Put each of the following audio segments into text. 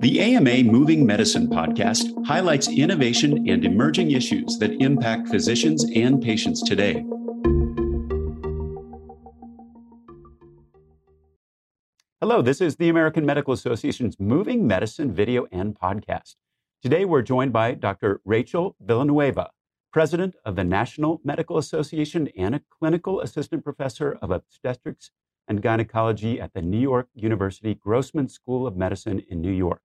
The AMA Moving Medicine podcast highlights innovation and emerging issues that impact physicians and patients today. Hello, this is the American Medical Association's Moving Medicine video and podcast. Today we're joined by Dr. Rachel Villanueva, President of the National Medical Association and a clinical assistant professor of obstetrics and gynecology at the New York University Grossman School of Medicine in New York.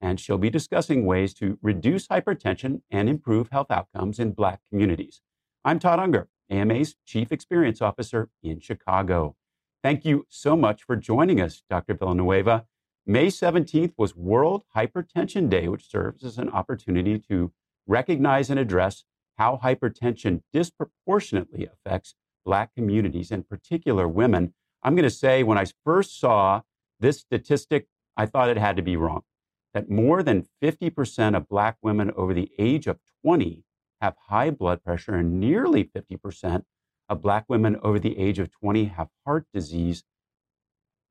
And she'll be discussing ways to reduce hypertension and improve health outcomes in Black communities. I'm Todd Unger, AMA's Chief Experience Officer in Chicago. Thank you so much for joining us, Dr. Villanueva. May 17th was World Hypertension Day, which serves as an opportunity to recognize and address how hypertension disproportionately affects Black communities, in particular women, I'm going to say when I first saw this statistic, I thought it had to be wrong. That more than 50% of Black women over the age of 20 have high blood pressure, and nearly 50% of Black women over the age of 20 have heart disease.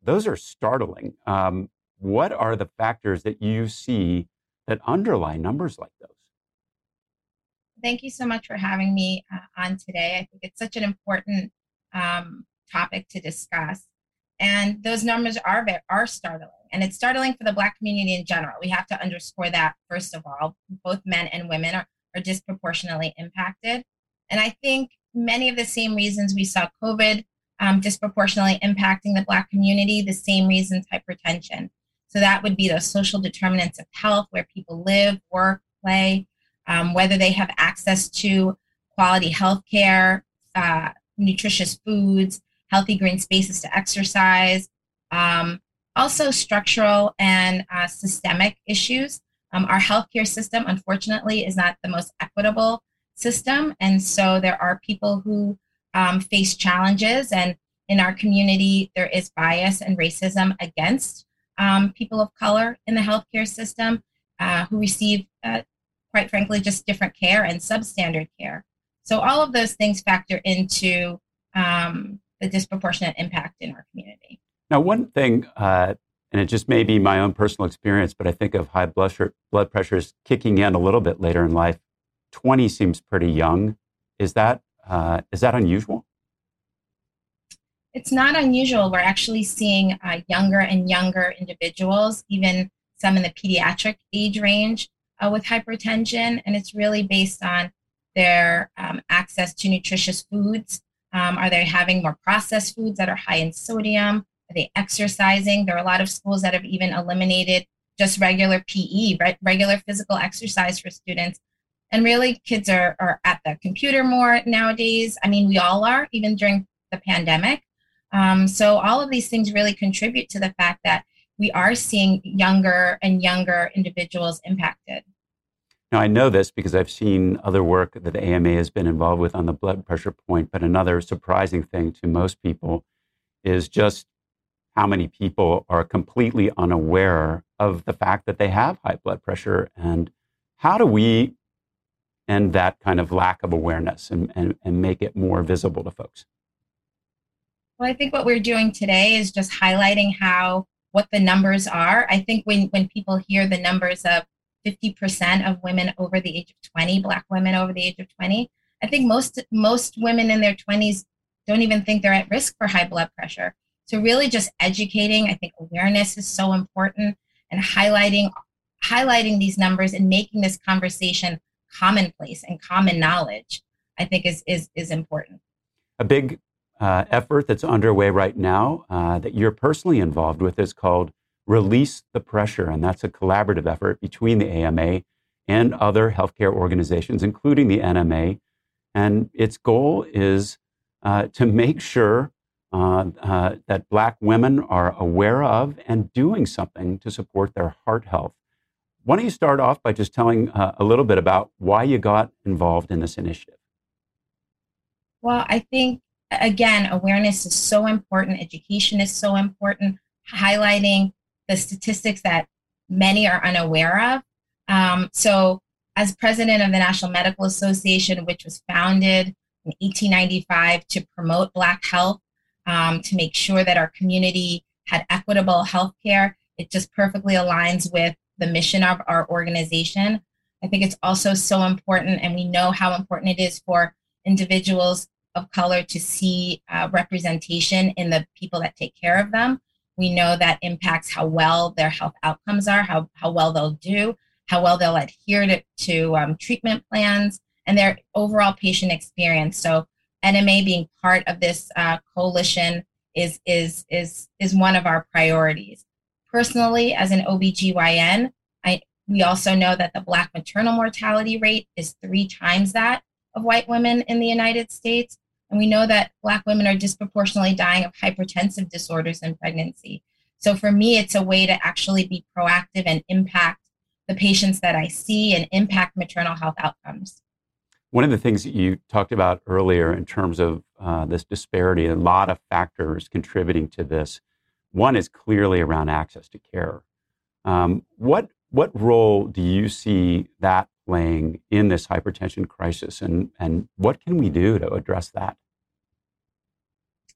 Those are startling. Um, what are the factors that you see that underlie numbers like those? Thank you so much for having me uh, on today. I think it's such an important um, topic to discuss. And those numbers are are startling, and it's startling for the Black community in general. We have to underscore that first of all. Both men and women are, are disproportionately impacted, and I think many of the same reasons we saw COVID um, disproportionately impacting the Black community, the same reasons hypertension. So that would be those social determinants of health, where people live, work, play, um, whether they have access to quality health care, uh, nutritious foods, healthy green spaces to exercise. Um, also, structural and uh, systemic issues. Um, our healthcare system, unfortunately, is not the most equitable system. And so there are people who um, face challenges. And in our community, there is bias and racism against um, people of color in the healthcare system uh, who receive, uh, quite frankly, just different care and substandard care. So all of those things factor into um, the disproportionate impact in our community. Now, one thing, uh, and it just may be my own personal experience, but I think of high blood pressure, blood pressures kicking in a little bit later in life. 20 seems pretty young. Is that, uh, is that unusual? It's not unusual. We're actually seeing uh, younger and younger individuals, even some in the pediatric age range, uh, with hypertension. And it's really based on their um, access to nutritious foods um, are they having more processed foods that are high in sodium? Are they exercising? There are a lot of schools that have even eliminated just regular PE, right? regular physical exercise for students. And really, kids are, are at the computer more nowadays. I mean, we all are, even during the pandemic. Um, so, all of these things really contribute to the fact that we are seeing younger and younger individuals impacted. Now, I know this because I've seen other work that the AMA has been involved with on the blood pressure point, but another surprising thing to most people is just how many people are completely unaware of the fact that they have high blood pressure. And how do we end that kind of lack of awareness and, and, and make it more visible to folks? Well, I think what we're doing today is just highlighting how what the numbers are. I think when, when people hear the numbers of 50% of women over the age of 20, Black women over the age of 20. I think most most women in their 20s don't even think they're at risk for high blood pressure. So really just educating, I think awareness is so important and highlighting highlighting these numbers and making this conversation commonplace and common knowledge, I think is is is important. A big uh, effort that's underway right now uh, that you're personally involved with is called release the pressure. And that's a collaborative effort between the AMA and other healthcare organizations, including the NMA. And its goal is uh, to make sure uh, uh, that Black women are aware of and doing something to support their heart health. Why don't you start off by just telling uh, a little bit about why you got involved in this initiative? Well, I think, again, awareness is so important, education is so important, highlighting the statistics that many are unaware of. Um, so, as president of the National Medical Association, which was founded in 1895 to promote Black health, um, to make sure that our community had equitable health care, it just perfectly aligns with the mission of our organization. I think it's also so important, and we know how important it is for individuals of color to see uh, representation in the people that take care of them. We know that impacts how well their health outcomes are, how, how well they'll do, how well they'll adhere to, to um, treatment plans, and their overall patient experience. So, NMA being part of this uh, coalition is, is, is, is one of our priorities. Personally, as an OBGYN, I, we also know that the Black maternal mortality rate is three times that of white women in the United States. And we know that Black women are disproportionately dying of hypertensive disorders in pregnancy. So for me, it's a way to actually be proactive and impact the patients that I see and impact maternal health outcomes. One of the things that you talked about earlier in terms of uh, this disparity, a lot of factors contributing to this. One is clearly around access to care. Um, what what role do you see that playing in this hypertension crisis, and, and what can we do to address that?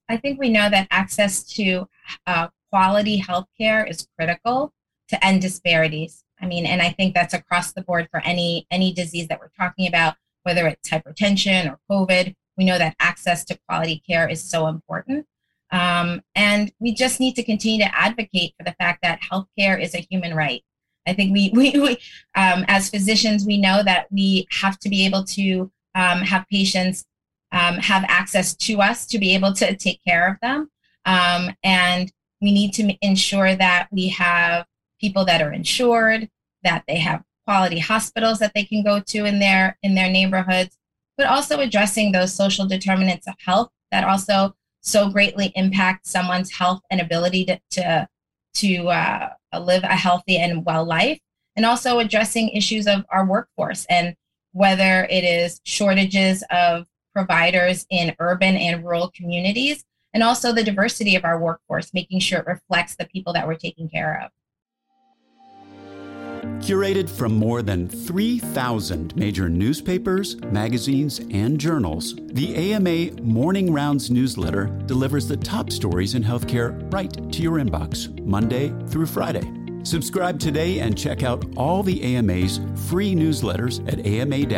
I think we know that access to uh, quality health care is critical to end disparities. I mean, and I think that's across the board for any any disease that we're talking about, whether it's hypertension or COVID. We know that access to quality care is so important. Um, and we just need to continue to advocate for the fact that healthcare is a human right. I think we, we, we um, as physicians, we know that we have to be able to um, have patients um, have access to us to be able to take care of them. Um, and we need to ensure that we have people that are insured, that they have quality hospitals that they can go to in their in their neighborhoods, but also addressing those social determinants of health that also so greatly impact someone's health and ability to to, to uh, live a healthy and well life, and also addressing issues of our workforce and whether it is shortages of providers in urban and rural communities, and also the diversity of our workforce, making sure it reflects the people that we're taking care of. Curated from more than 3,000 major newspapers, magazines, and journals, the AMA Morning Rounds newsletter delivers the top stories in healthcare right to your inbox, Monday through Friday. Subscribe today and check out all the AMA's free newsletters at ama-assn.org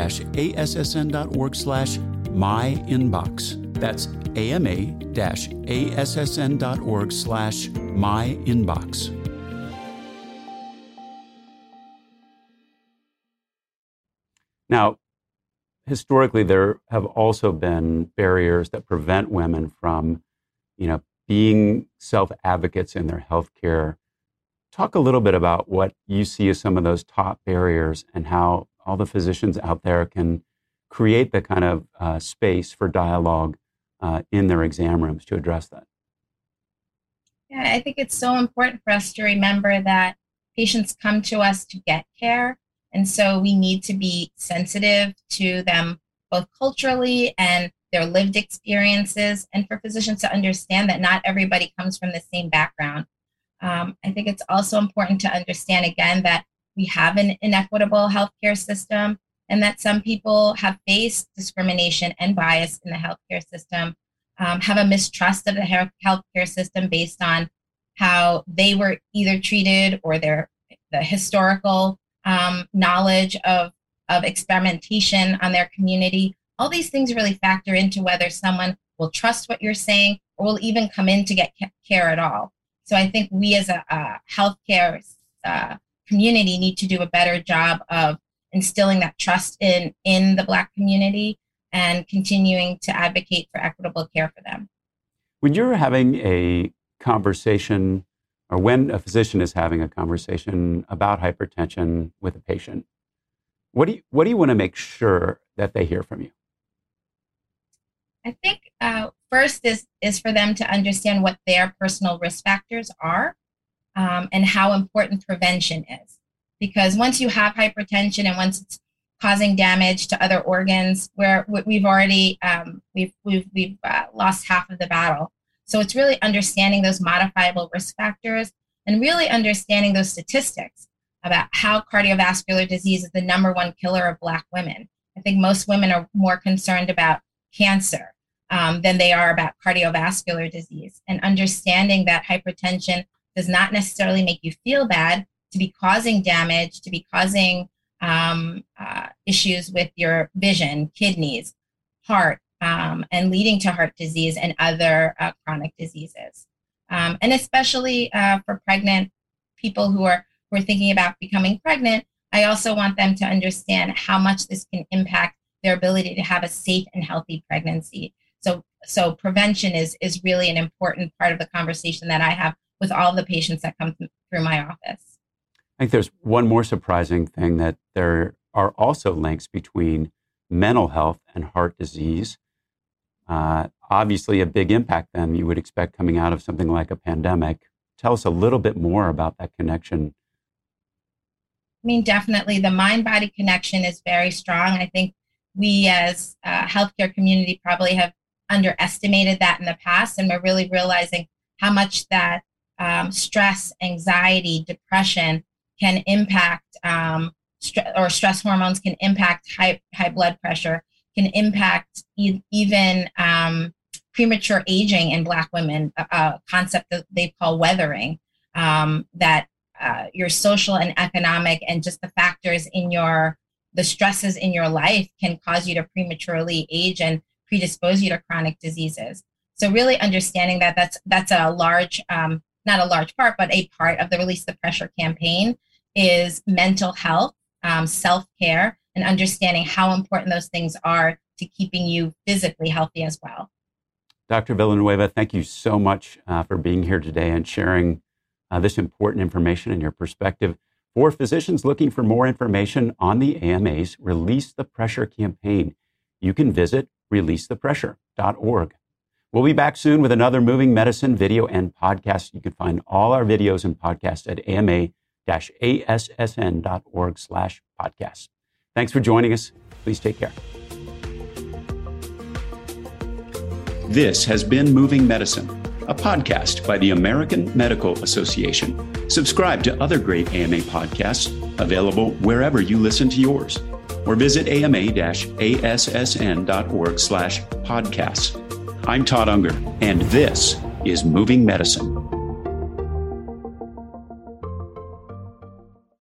slash myinbox. That's ama-assn.org slash myinbox. Now, historically, there have also been barriers that prevent women from, you know, being self advocates in their healthcare. Talk a little bit about what you see as some of those top barriers and how all the physicians out there can create the kind of uh, space for dialogue uh, in their exam rooms to address that. Yeah, I think it's so important for us to remember that patients come to us to get care and so we need to be sensitive to them both culturally and their lived experiences, and for physicians to understand that not everybody comes from the same background. Um, I think it's also important to understand again that we have an inequitable healthcare system and that some people have faced discrimination and bias in the healthcare system, um, have a mistrust of the healthcare system based on how they were either treated or their the historical um, knowledge of, of experimentation on their community. All these things really factor into whether someone will trust what you're saying or will even come in to get care at all. So I think we as a, a healthcare uh, community need to do a better job of instilling that trust in in the Black community and continuing to advocate for equitable care for them. When you're having a conversation or when a physician is having a conversation about hypertension with a patient, what do you, what do you want to make sure that they hear from you? I think uh, first is is for them to understand what their personal risk factors are um, and how important prevention is. Because once you have hypertension and once it's causing damage to other organs, where we've already um, we've we've we've uh, lost half of the battle. So it's really understanding those modifiable risk factors and really understanding those statistics about how cardiovascular disease is the number one killer of Black women. I think most women are more concerned about cancer um, than they are about cardiovascular disease. And understanding that hypertension does not necessarily make you feel bad to be causing damage, to be causing um, uh, issues with your vision, kidneys, heart, um, and leading to heart disease and other uh, chronic diseases. Um, and especially uh, for pregnant people who are who are thinking about becoming pregnant, I also want them to understand how much this can impact their ability to have a safe and healthy pregnancy. So, so prevention is is really an important part of the conversation that I have with all the patients that come through my office. I think there's one more surprising thing that there are also links between mental health and heart disease. Uh, obviously, a big impact then you would expect coming out of something like a pandemic. Tell us a little bit more about that connection. I mean, definitely the mind body connection is very strong. I think we as a healthcare community probably have underestimated that in the past, and we're really realizing how much that um, stress, anxiety, depression can impact, um, st- or stress hormones can impact high, high blood pressure, can impact e- even um, premature aging in Black women, a, a, concept that they call weathering, um, that uh, your social and economic and just the factors in your the stresses in your life can cause you to prematurely age and predispose you to chronic diseases. So really understanding that that's that's a large, um, not a large part, but a part of the Release the Pressure campaign is mental health, um, self care, and understanding how important those things are to keeping you physically healthy as well. Dr. Villanueva, thank you so much uh, for being here today and sharing uh, this important information and your perspective. For physicians looking for more information on the AMA's Release the Pressure campaign, you can visit releasethepressure.org. We'll be back soon with another moving medicine video and podcast. You can find all our videos and podcasts at ama-assn.org slash podcast. Thanks for joining us. Please take care. This has been Moving Medicine, a podcast by the American Medical Association. Subscribe to other great AMA podcasts available wherever you listen to yours or visit ama-assn.org slash podcasts. I'm Todd Unger, and this is Moving Medicine.